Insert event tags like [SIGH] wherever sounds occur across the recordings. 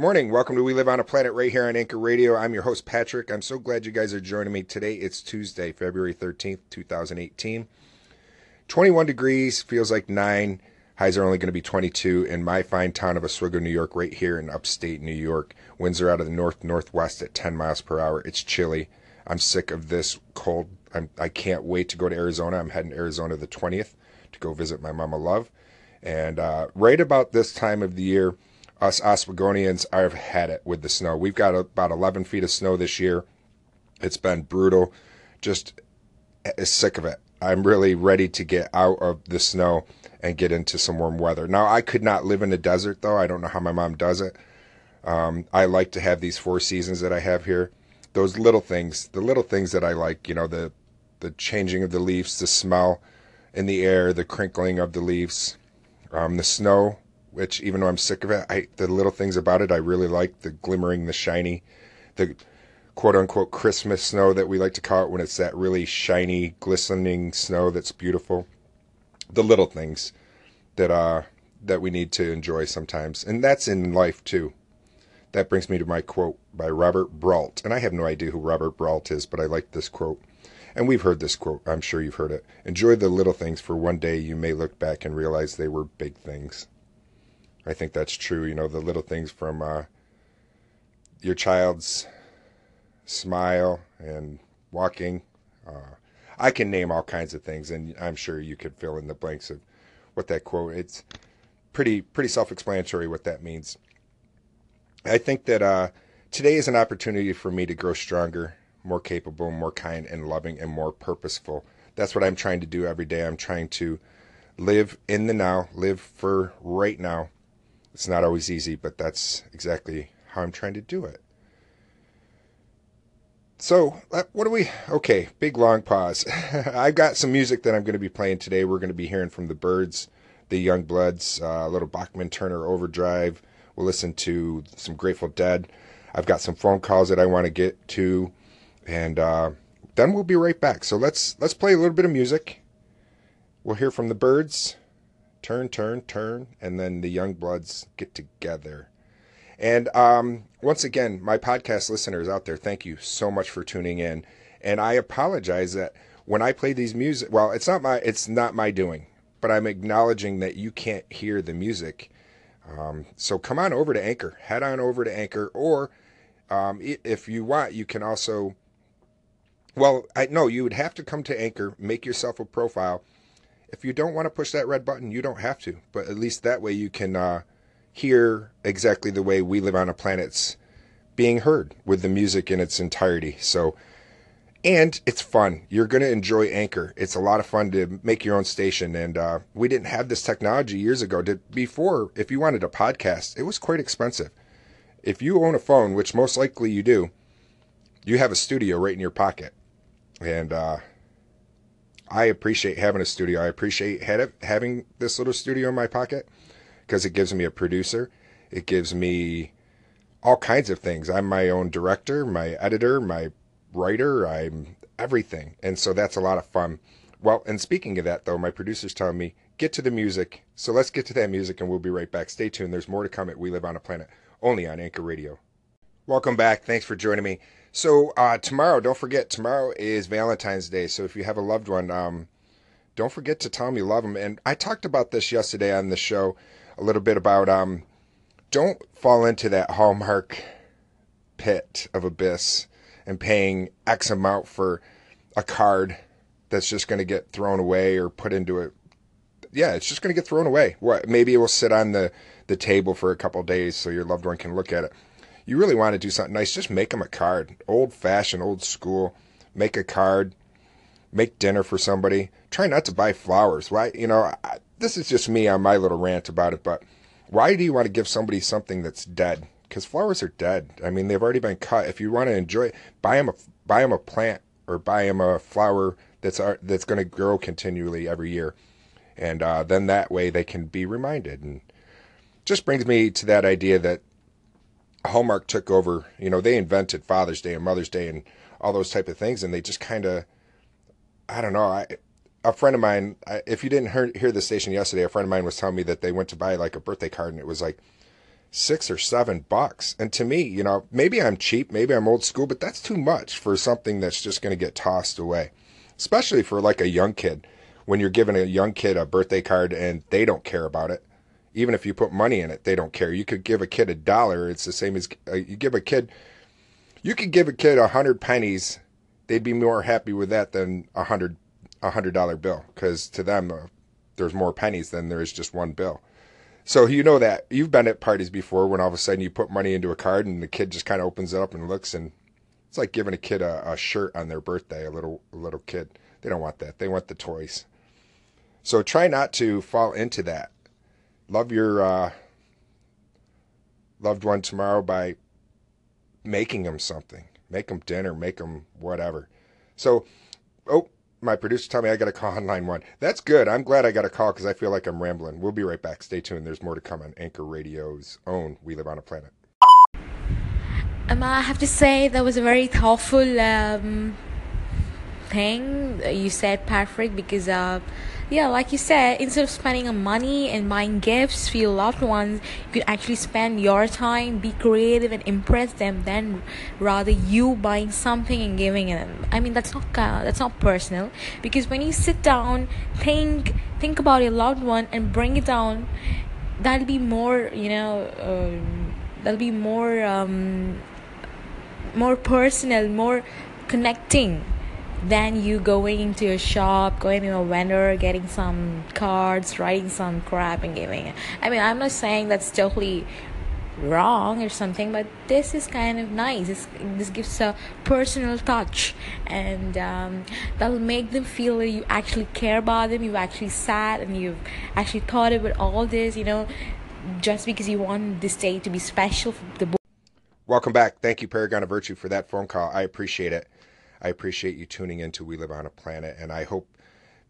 Good morning. Welcome to We Live on a Planet right here on Anchor Radio. I'm your host, Patrick. I'm so glad you guys are joining me today. It's Tuesday, February 13th, 2018. 21 degrees, feels like 9. Highs are only going to be 22 in my fine town of Oswego, New York, right here in upstate New York. Winds are out of the north northwest at 10 miles per hour. It's chilly. I'm sick of this cold. I'm, I can't wait to go to Arizona. I'm heading to Arizona the 20th to go visit my mama love. And uh, right about this time of the year, us Oswegonians have had it with the snow. We've got about 11 feet of snow this year. It's been brutal. Just sick of it. I'm really ready to get out of the snow and get into some warm weather. Now, I could not live in the desert though. I don't know how my mom does it. Um, I like to have these four seasons that I have here. Those little things, the little things that I like, you know, the the changing of the leaves, the smell in the air, the crinkling of the leaves, um, the snow which even though I'm sick of it, I the little things about it I really like the glimmering, the shiny, the quote unquote Christmas snow that we like to call it when it's that really shiny, glistening snow that's beautiful. The little things that uh that we need to enjoy sometimes, and that's in life too. That brings me to my quote by Robert Brault, and I have no idea who Robert Brault is, but I like this quote. And we've heard this quote, I'm sure you've heard it. Enjoy the little things, for one day you may look back and realize they were big things. I think that's true. You know, the little things from uh, your child's smile and walking. Uh, I can name all kinds of things, and I'm sure you could fill in the blanks of what that quote. It's pretty pretty self-explanatory what that means. I think that uh, today is an opportunity for me to grow stronger, more capable, more kind and loving, and more purposeful. That's what I'm trying to do every day. I'm trying to live in the now, live for right now, it's not always easy, but that's exactly how I'm trying to do it. So, uh, what do we? Okay, big long pause. [LAUGHS] I've got some music that I'm going to be playing today. We're going to be hearing from the Byrds, the Youngbloods, uh, a little Bachman Turner Overdrive. We'll listen to some Grateful Dead. I've got some phone calls that I want to get to, and uh, then we'll be right back. So let's let's play a little bit of music. We'll hear from the Byrds, turn, turn, turn, and then the Youngbloods get together. And um, once again, my podcast listeners out there, thank you so much for tuning in. And I apologize that when I play these music, well, it's not my it's not my doing, but I'm acknowledging that you can't hear the music. Um, so come on over to Anchor, head on over to Anchor, or um, if you want, you can also. Well, I no, you would have to come to Anchor, make yourself a profile, if you don't want to push that red button, you don't have to. But at least that way you can uh, hear exactly the way we live on a planet's being heard with the music in its entirety. So, and it's fun. You're going to enjoy Anchor. It's a lot of fun to make your own station. And uh, we didn't have this technology years ago. To, before, if you wanted a podcast, it was quite expensive. If you own a phone, which most likely you do, you have a studio right in your pocket. And uh, I appreciate having a studio. I appreciate having this little studio in my pocket because it gives me a producer. It gives me all kinds of things. I'm my own director, my editor, my writer. I'm everything. And so that's a lot of fun. Well, and speaking of that, though, my producer's telling me, get to the music. So let's get to that music and we'll be right back. Stay tuned. There's more to come at We Live on a Planet, only on Anchor Radio. Welcome back. Thanks for joining me. So uh, tomorrow, don't forget, tomorrow is Valentine's Day. So if you have a loved one, um, don't forget to tell them you love them. And I talked about this yesterday on the show a little bit about um, don't fall into that Hallmark pit of abyss and paying X amount for a card that's just going to get thrown away or put into it. Yeah, it's just going to get thrown away. What? Maybe it will sit on the the table for a couple days so your loved one can look at it you really want to do something nice, just make them a card. Old fashioned, old school. Make a card. Make dinner for somebody. Try not to buy flowers. Why? You know, I, this is just me on my little rant about it, but why do you want to give somebody something that's dead? Because flowers are dead. I mean, they've already been cut. If you want to enjoy it, buy them a buy them a plant or buy them a flower that's that's going to grow continually every year, and uh, then that way they can be reminded. And just brings me to that idea that Hallmark took over, you know, they invented Father's Day and Mother's Day and all those type of things, and they just kind of, I don't know. I, a friend of mine, I, if you didn't hear, hear the station yesterday, a friend of mine was telling me that they went to buy like a birthday card, and it was like six or seven bucks. And to me, you know, maybe I'm cheap, maybe I'm old school, but that's too much for something that's just going to get tossed away, especially for like a young kid. When you're giving a young kid a birthday card and they don't care about it, even if you put money in it, they don't care. You could give a kid a dollar. It's the same as uh, you give a kid, you could give a kid a hundred pennies. They'd be more happy with that than a hundred, a hundred dollar bill. Cause to them, uh, there's more pennies than there is just one bill. So you know that you've been at parties before when all of a sudden you put money into a card and the kid just kind of opens it up and looks and it's like giving a kid a, a shirt on their birthday, a little a little kid. They don't want that. They want the toys. So try not to fall into that. Love your uh, loved one tomorrow by making them something. Make them dinner, make them whatever. So, oh, my producer told me I got to call [LAUGHS] on line one. That's good. I'm glad I got a call because I feel like I'm rambling. We'll be right back. Stay tuned. There's more to come on Anchor Radio's own We Live on a Planet. Um, I have to say that was a very thoughtful um, thing you said, Patrick, because uh, yeah, like you said, instead of spending on money and buying gifts for your loved ones, you could actually spend your time, be creative, and impress them. Than rather you buying something and giving them. I mean, that's not uh, that's not personal because when you sit down, think think about your loved one and bring it down. That'll be more, you know. Um, that'll be more um, more personal, more connecting than you going into a shop, going to a vendor, getting some cards, writing some crap and giving it. I mean, I'm not saying that's totally wrong or something, but this is kind of nice. This, this gives a personal touch, and um, that'll make them feel that you actually care about them. You actually sat and you've actually thought about all this. You know, just because you want this day to be special for the. Welcome back. Thank you, Paragon of Virtue, for that phone call. I appreciate it. I appreciate you tuning into We Live on a Planet, and I hope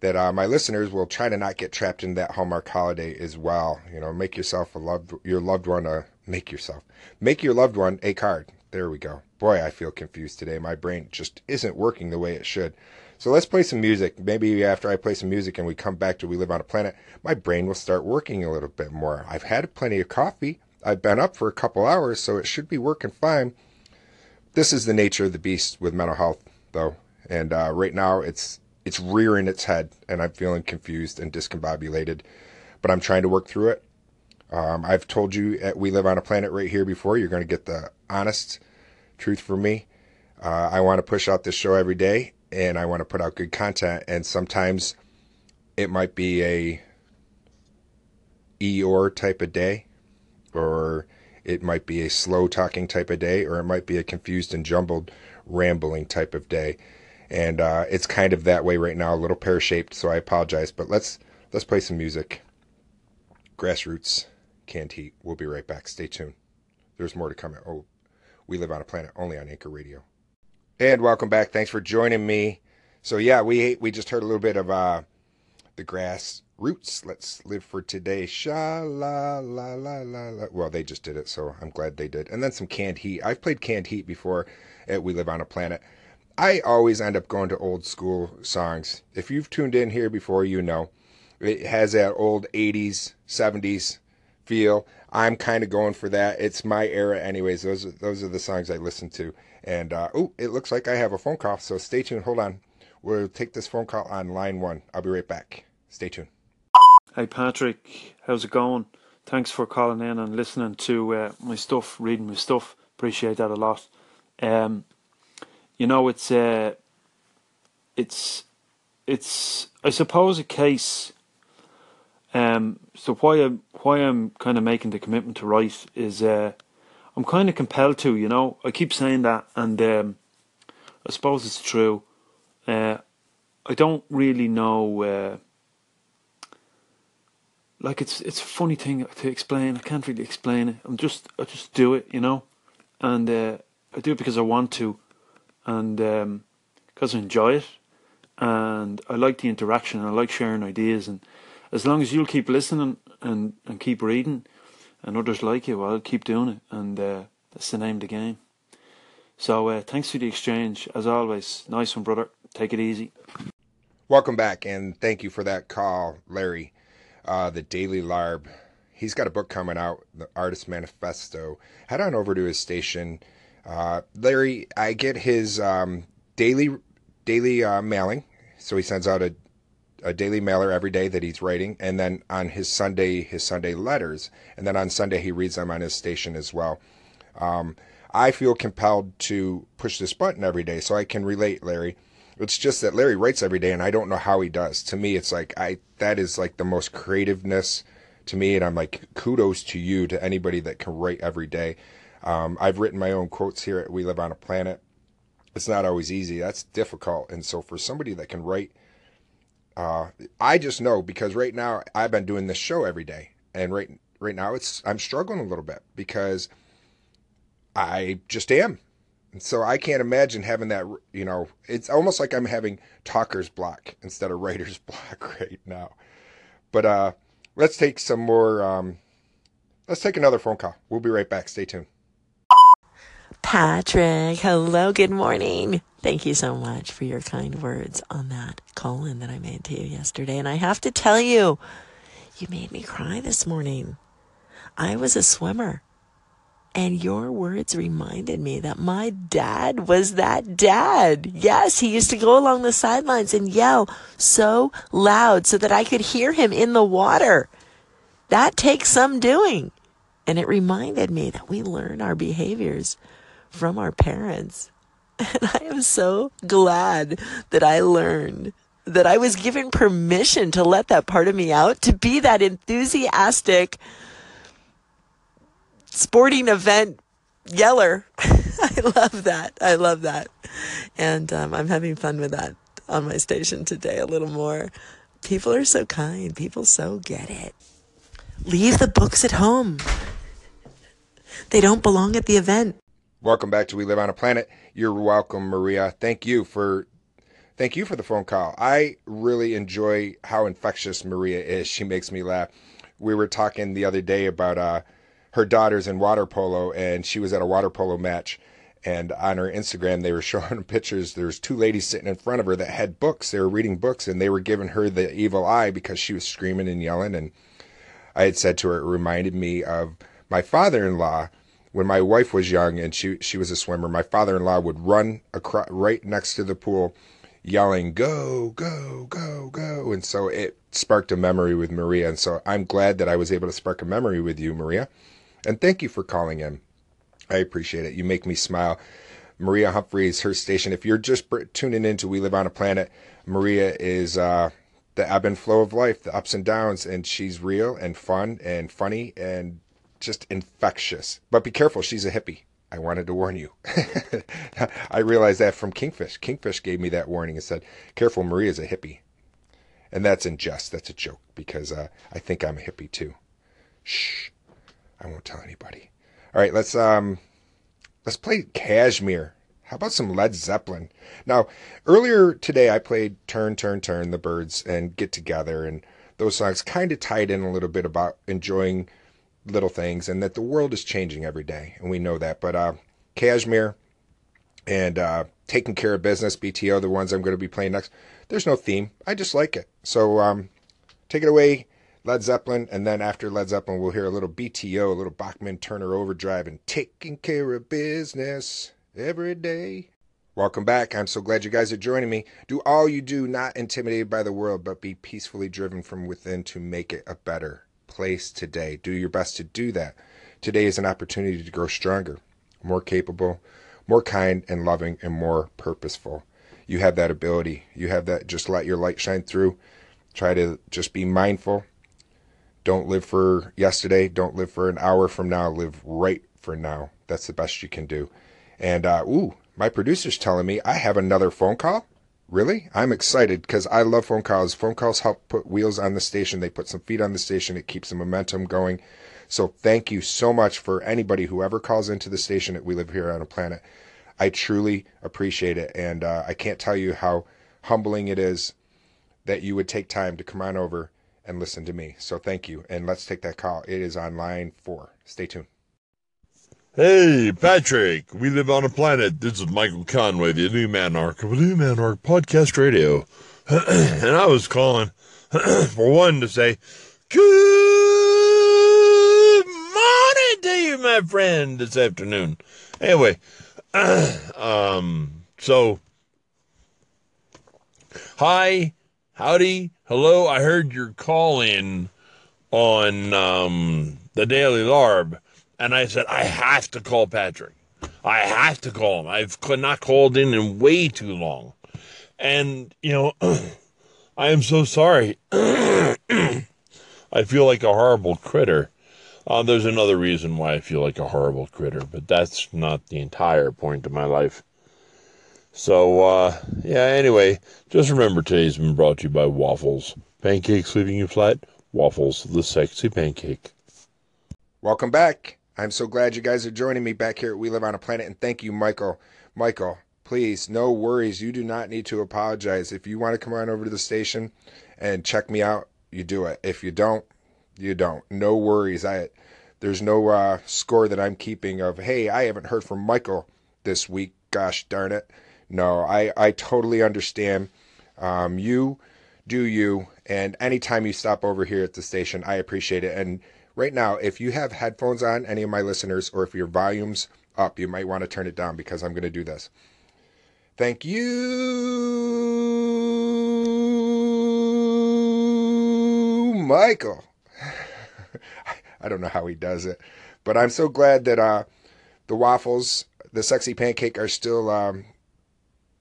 that uh, my listeners will try to not get trapped in that Hallmark holiday as well. You know, make yourself a loved your loved one a make yourself make your loved one a card. There we go. Boy, I feel confused today. My brain just isn't working the way it should. So let's play some music. Maybe after I play some music and we come back to We Live on a Planet, my brain will start working a little bit more. I've had plenty of coffee. I've been up for a couple hours, so it should be working fine. This is the nature of the beast with mental health though, and uh, right now it's it's rearing its head, and I'm feeling confused and discombobulated. But I'm trying to work through it. Um, I've told you at We Live on a Planet right here before. You're going to get the honest truth from me. Uh, I want to push out this show every day, and I want to put out good content. And sometimes it might be a Eeyore type of day, or it might be a slow talking type of day, or it might be a confused and jumbled rambling type of day. And uh, it's kind of that way right now, a little pear shaped, so I apologize. But let's let's play some music. Grassroots, canned heat. We'll be right back. Stay tuned. There's more to come. Oh, we live on a planet only on Anchor Radio. And welcome back. Thanks for joining me. So yeah, we we just heard a little bit of uh, the grass roots. Let's live for today. Sha la la la la la. Well, they just did it, so I'm glad they did. And then some canned heat. I've played canned heat before at We Live on a Planet. I always end up going to old school songs. If you've tuned in here before, you know it has that old 80s, 70s feel. I'm kind of going for that. It's my era, anyways. Those are, those are the songs I listen to. And uh, oh, it looks like I have a phone call. So stay tuned. Hold on. We'll take this phone call on line one. I'll be right back. Stay tuned. Hey Patrick, how's it going? Thanks for calling in and listening to uh, my stuff, reading my stuff. Appreciate that a lot. Um, you know, it's uh, it's it's I suppose a case. Um, so why I'm why I'm kind of making the commitment to write is uh, I'm kind of compelled to. You know, I keep saying that, and um, I suppose it's true. Uh, I don't really know. Uh, like it's it's a funny thing to explain. I can't really explain it. I'm just I just do it, you know, and uh, I do it because I want to, and because um, I enjoy it, and I like the interaction. I like sharing ideas, and as long as you'll keep listening and and keep reading, and others like you, well, I'll keep doing it, and uh, that's the name of the game. So uh, thanks for the exchange as always. Nice one, brother. Take it easy. Welcome back, and thank you for that call, Larry. Uh, the Daily Larb he's got a book coming out, The Artist Manifesto. Head on over to his station. Uh, Larry, I get his um, daily daily uh, mailing, so he sends out a a daily mailer every day that he's writing, and then on his Sunday his Sunday letters, and then on Sunday he reads them on his station as well. Um, I feel compelled to push this button every day, so I can relate, Larry. It's just that Larry writes every day, and I don't know how he does. To me, it's like I that is like the most creativeness to me, and I'm like kudos to you to anybody that can write every day. Um, I've written my own quotes here at We Live on a Planet. It's not always easy. That's difficult, and so for somebody that can write, uh, I just know because right now I've been doing this show every day, and right right now it's I'm struggling a little bit because I just am. And so I can't imagine having that, you know, it's almost like I'm having talker's block instead of writer's [LAUGHS] block right now. But uh, let's take some more, um, let's take another phone call. We'll be right back. Stay tuned. Patrick, hello, good morning. Thank you so much for your kind words on that call in that I made to you yesterday. And I have to tell you, you made me cry this morning. I was a swimmer and your words reminded me that my dad was that dad. Yes, he used to go along the sidelines and yell so loud so that I could hear him in the water. That takes some doing. And it reminded me that we learn our behaviors from our parents. [LAUGHS] And I am so glad that I learned that I was given permission to let that part of me out, to be that enthusiastic, sporting event yeller. [LAUGHS] I love that. I love that. And um, I'm having fun with that on my station today a little more. People are so kind. People so get it. Leave the books at home. They don't belong at the event. Welcome back to We Live on a Planet. You're welcome, Maria. Thank you for thank you for the phone call. I really enjoy how infectious Maria is. She makes me laugh. We were talking the other day about uh, her daughters in water polo, and she was at a water polo match. And on her Instagram, they were [LAUGHS] showing pictures. There's two ladies sitting in front of her that had books. They were reading books, and they were giving her the evil eye because she was screaming and yelling. And I had said to her, it reminded me of my father-in-law when my wife was young and she she was a swimmer. My father-in-law would run across right next to the pool, yelling, "Go, go, go, go!" And so it sparked a memory with Maria. And so I'm glad that I was able to spark a memory with you, Maria. And thank you for calling in. I appreciate it. You make me smile. Maria Humphreys, her station. If you're just tuning in to We Live on a Planet, Maria is uh, the ebb and flow of life, the ups and downs, and she's real and fun and funny and just infectious. But be careful, she's a hippie. I wanted to warn you. [LAUGHS] I realized that from Kingfish. Kingfish gave me that warning and said, "Careful, Maria's a hippie." And that's in jest. That's a joke because uh, I think I'm a hippie too. Shh. I won't tell anybody. All right, let's um let's play Kashmir. How about some Led Zeppelin? Now, earlier today I played Turn Turn Turn the Byrds, and Get Together and those songs kind of tied in a little bit about enjoying little things and that the world is changing every day and we know that. But uh Kashmir and uh Taking Care of Business, BTO, the ones I'm going to be playing next. There's no theme. I just like it. So um take it away Led Zeppelin, and then after Led Zeppelin, we'll hear a little BTO, a little Bachman Turner Overdrive, and taking care of business every day. Welcome back. I'm so glad you guys are joining me. Do all you do, not intimidated by the world, but be peacefully driven from within to make it a better place today. Do your best to do that. Today is an opportunity to grow stronger, more capable, more kind and loving, and more purposeful. You have that ability. You have that. Just let your light shine through. Try to just be mindful don't live for yesterday. Don't live for an hour from now. Live right for now. That's the best you can do. And, uh, ooh, my producer's telling me I have another phone call. Really? I'm excited because I love phone calls. Phone calls help put wheels on the station. They put some feet on the station. It keeps the momentum going. So thank you so much for anybody who ever calls into the station that we live here on a planet. I truly appreciate it. And uh, I can't tell you how humbling it is that you would take time to come on over and listen to me. So thank you. And let's take that call. It is on line four. Stay tuned. Hey, Patrick. We live on a planet. This is Michael Conway, the New Manarch of New Manarch Podcast Radio. [CLEARS THROAT] and I was calling [CLEARS THROAT] for one to say, Good morning to you, my friend, this afternoon. Anyway, [CLEARS THROAT] um, so, hi, howdy, hello. I heard your call in on um, the Daily Larb, and I said, I have to call Patrick. I have to call him. I've not called in in way too long. And, you know, [CLEARS THROAT] I am so sorry. [CLEARS THROAT] I feel like a horrible critter. Uh, there's another reason why I feel like a horrible critter, but that's not the entire point of my life. So, uh, yeah, anyway, just remember today's been brought to you by Waffles. Pancakes leaving you flat, Waffles, the sexy pancake. Welcome back. I'm so glad you guys are joining me back here at We Live on a Planet, and thank you, Michael. Michael, please, no worries. You do not need to apologize. If you want to come on over to the station and check me out, you do it. If you don't, you don't. No worries. I there's no uh, score that I'm keeping of hey, I haven't heard from Michael this week. Gosh darn it. No, I I totally understand. Um, you do you, and anytime you stop over here at the station, I appreciate it. And right now, if you have headphones on, any of my listeners, or if your volume's up, you might want to turn it down because I'm going to do this. Thank you, Michael. [LAUGHS] I don't know how he does it, but I'm so glad that uh, the waffles, the sexy pancake, are still um,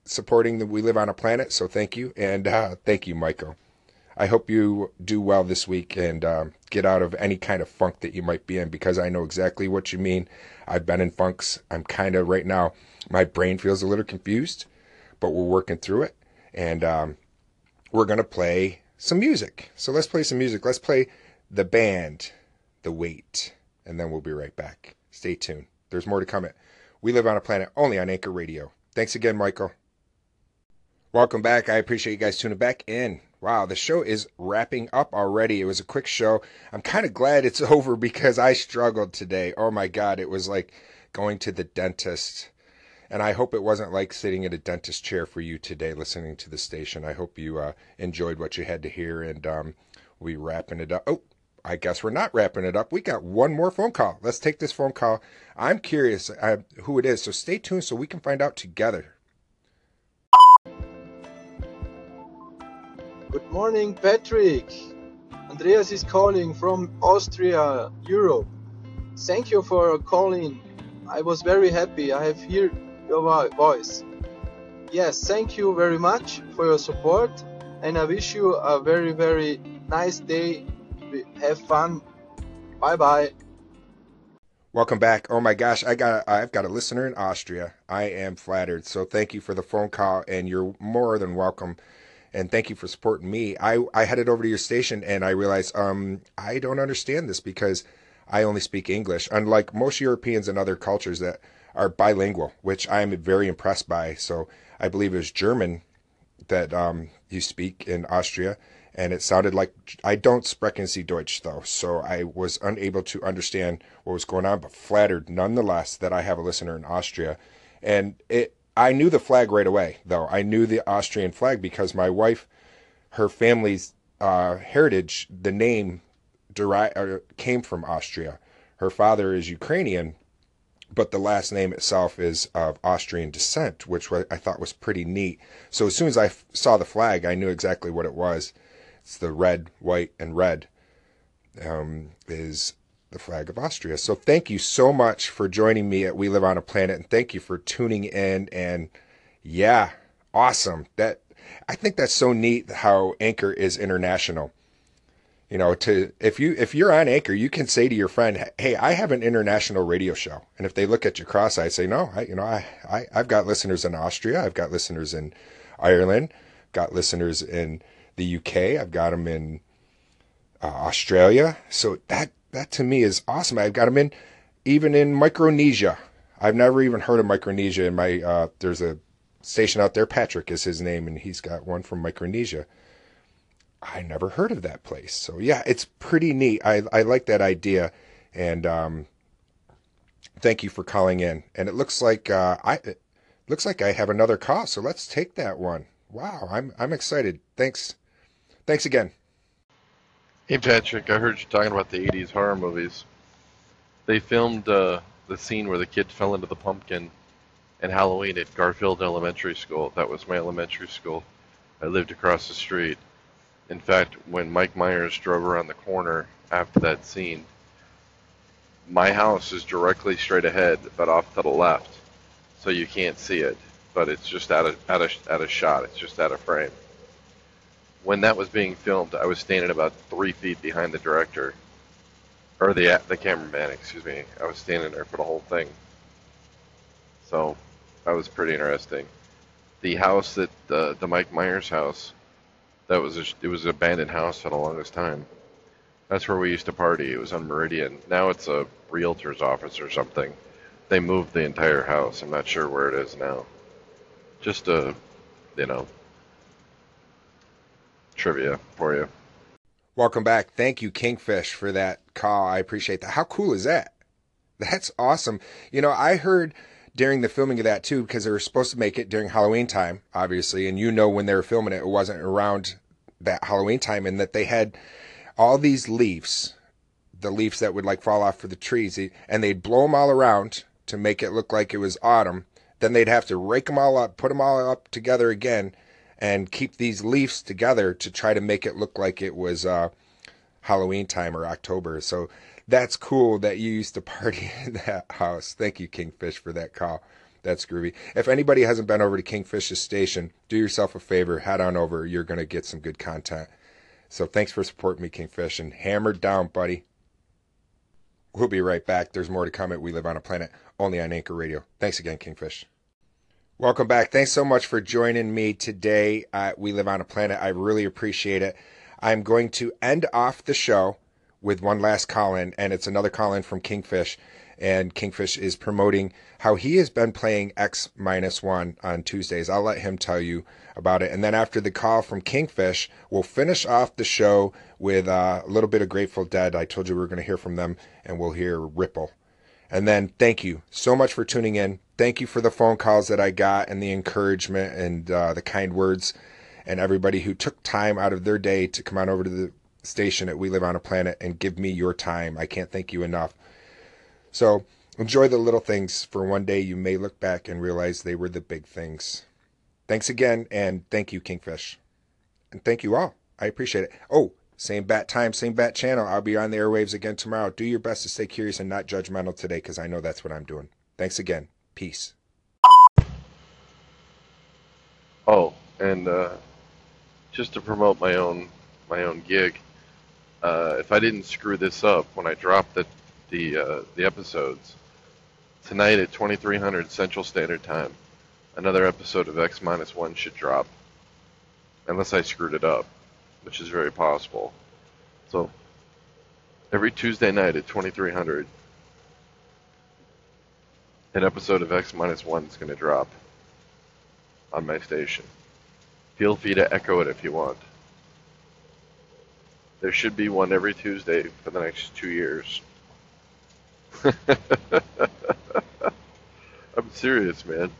supporting that we live on a planet. So thank you, and uh, thank you, Michael. I hope you do well this week and um, get out of any kind of funk that you might be in because I know exactly what you mean. I've been in funks. I'm kind of right now, my brain feels a little confused, but we're working through it. And um, we're going to play some music. So let's play some music. Let's play the band, The Weight, and then we'll be right back. Stay tuned. There's more to come. At we live on a planet only on Anchor Radio. Thanks again, Michael. Welcome back. I appreciate you guys tuning back in. Wow, the show is wrapping up already. It was a quick show. I'm kind of glad it's [LAUGHS] over because I struggled today. Oh my God, it was like going to the dentist. And I hope it wasn't like sitting in a dentist chair for you today listening to the station. I hope you uh, enjoyed what you had to hear. And um, we wrapping it up. Oh, I guess we're not wrapping it up. We got one more phone call. Let's take this phone call. I'm curious uh, who it is. So stay tuned so we can find out together. Good morning, Patrick. Andreas is calling from Austria, Europe. Thank you for calling. I was very happy. I have heard your voice. Yes, thank you very much for your support, and I wish you a very, very nice day. Have fun. Bye bye. Welcome back. Oh my gosh, I got I've got a listener in Austria. I am flattered. So thank you for the phone call, and you're more than welcome and thank you for supporting me. I, I headed over to your station and I realized um, I don't understand this because I only speak English, unlike most Europeans and other cultures that are bilingual, which I am very impressed by. So I believe it was German that um, you speak in Austria, and it sounded like I don't sprechen Sie Deutsch though, so I was unable to understand what was going on, but flattered nonetheless that I have a listener in Austria, and it I knew the flag right away, though. I knew the Austrian flag because my wife, her family's uh, heritage, the name uh, came from Austria. Her father is Ukrainian, but the last name itself is of Austrian descent, which I thought was pretty neat. So as soon as I f- saw the flag, I knew exactly what it was. It's the red, white, and red. Um, is the flag of Austria. So thank you so much for joining me at We Live on a Planet and thank you for tuning in and yeah, awesome. That I think that's so neat how Anchor is international. You know, to if you if you're on Anchor, you can say to your friend, "Hey, I have an international radio show." And if they look at you cross-eyed, say, "No, I, you know, I, I I've got listeners in Austria, I've got listeners in Ireland, got listeners in the UK, I've got them in uh, Australia." So that that to me is awesome. I've got them in even in Micronesia. I've never even heard of Micronesia. In my uh, there's a station out there. Patrick is his name, and he's got one from Micronesia. I never heard of that place. So yeah, it's pretty neat. I I like that idea, and um, thank you for calling in. And it looks like uh, I looks like I have another call. So let's take that one. Wow, I'm I'm excited. Thanks, thanks again. Hey Patrick, I heard you talking about the 80s horror movies. They filmed uh, the scene where the kid fell into the pumpkin and Halloween at Garfield Elementary School. That was my elementary school. I lived across the street. In fact, when Mike Myers drove around the corner after that scene, my house is directly straight ahead, but off to the left, so you can't see it. But it's just out of out of out of shot. It's just out of frame. When that was being filmed, I was standing about three feet behind the director, or the the cameraman. Excuse me. I was standing there for the whole thing. So that was pretty interesting. The house that the Mike Myers house, that was a, it was an abandoned house for the longest time. That's where we used to party. It was on Meridian. Now it's a realtor's office or something. They moved the entire house. I'm not sure where it is now. Just a, you know, trivia for you. Welcome back. Thank you, Kingfish, for that call. I appreciate that. How cool is that? That's awesome. You know, I heard during the filming of that too, because they were supposed to make it during Halloween time, obviously, and you know when they were filming it, it wasn't around that Halloween time, and that they had all these leaves, the leaves that would like fall off for the trees, and they'd blow them all around to make it look like it was autumn. Then they'd have to rake them all up, put them all up together again, and keep these leaves together to try to make it look like it was uh, Halloween time or October. So that's cool that you used to party [LAUGHS] in that house. Thank you, Kingfish, for that call. That's groovy. If anybody hasn't been over to Kingfish's station, do yourself a favor, head on over. You're going to get some good content. So thanks for supporting me, Kingfish, and hammer down, buddy. We'll be right back. There's more to come at We Live on a Planet, only on Anchor Radio. Thanks again, Kingfish. Welcome back. Thanks so much for joining me today at We Live on a Planet. I really appreciate it. I'm going to end off the show with one last call in, and it's another call in from Kingfish. And Kingfish is promoting how he has been playing X minus one on Tuesdays. I'll let him tell you about it. And then after the call from Kingfish, we'll finish off the show with uh, a little bit of Grateful Dead. I told you we were going to hear from them, and we'll hear Ripple. And then thank you so much for tuning in. Thank you for the phone calls that I got and the encouragement and uh, the kind words, and everybody who took time out of their day to come on over to the station at We Live on a Planet and give me your time. I can't thank you enough. So enjoy the little things, for one day you may look back and realize they were the big things. Thanks again, and thank you, Kingfish. And thank you all. I appreciate it. Oh, same bat time, same bat channel. I'll be on the airwaves again tomorrow. Do your best to stay curious and not judgmental today because I know that's what I'm doing. Thanks again. Peace. Oh, and uh, just to promote my own my own gig, uh, if I didn't screw this up when I dropped the the uh, the episodes tonight at 2300 Central Standard Time, another episode of X minus one should drop, unless I screwed it up, which is very possible. So every Tuesday night at 2300, an episode of X minus one is going to drop on my station. Feel free to echo it if you want. There should be one every Tuesday for the next two years. [LAUGHS] I'm serious, man.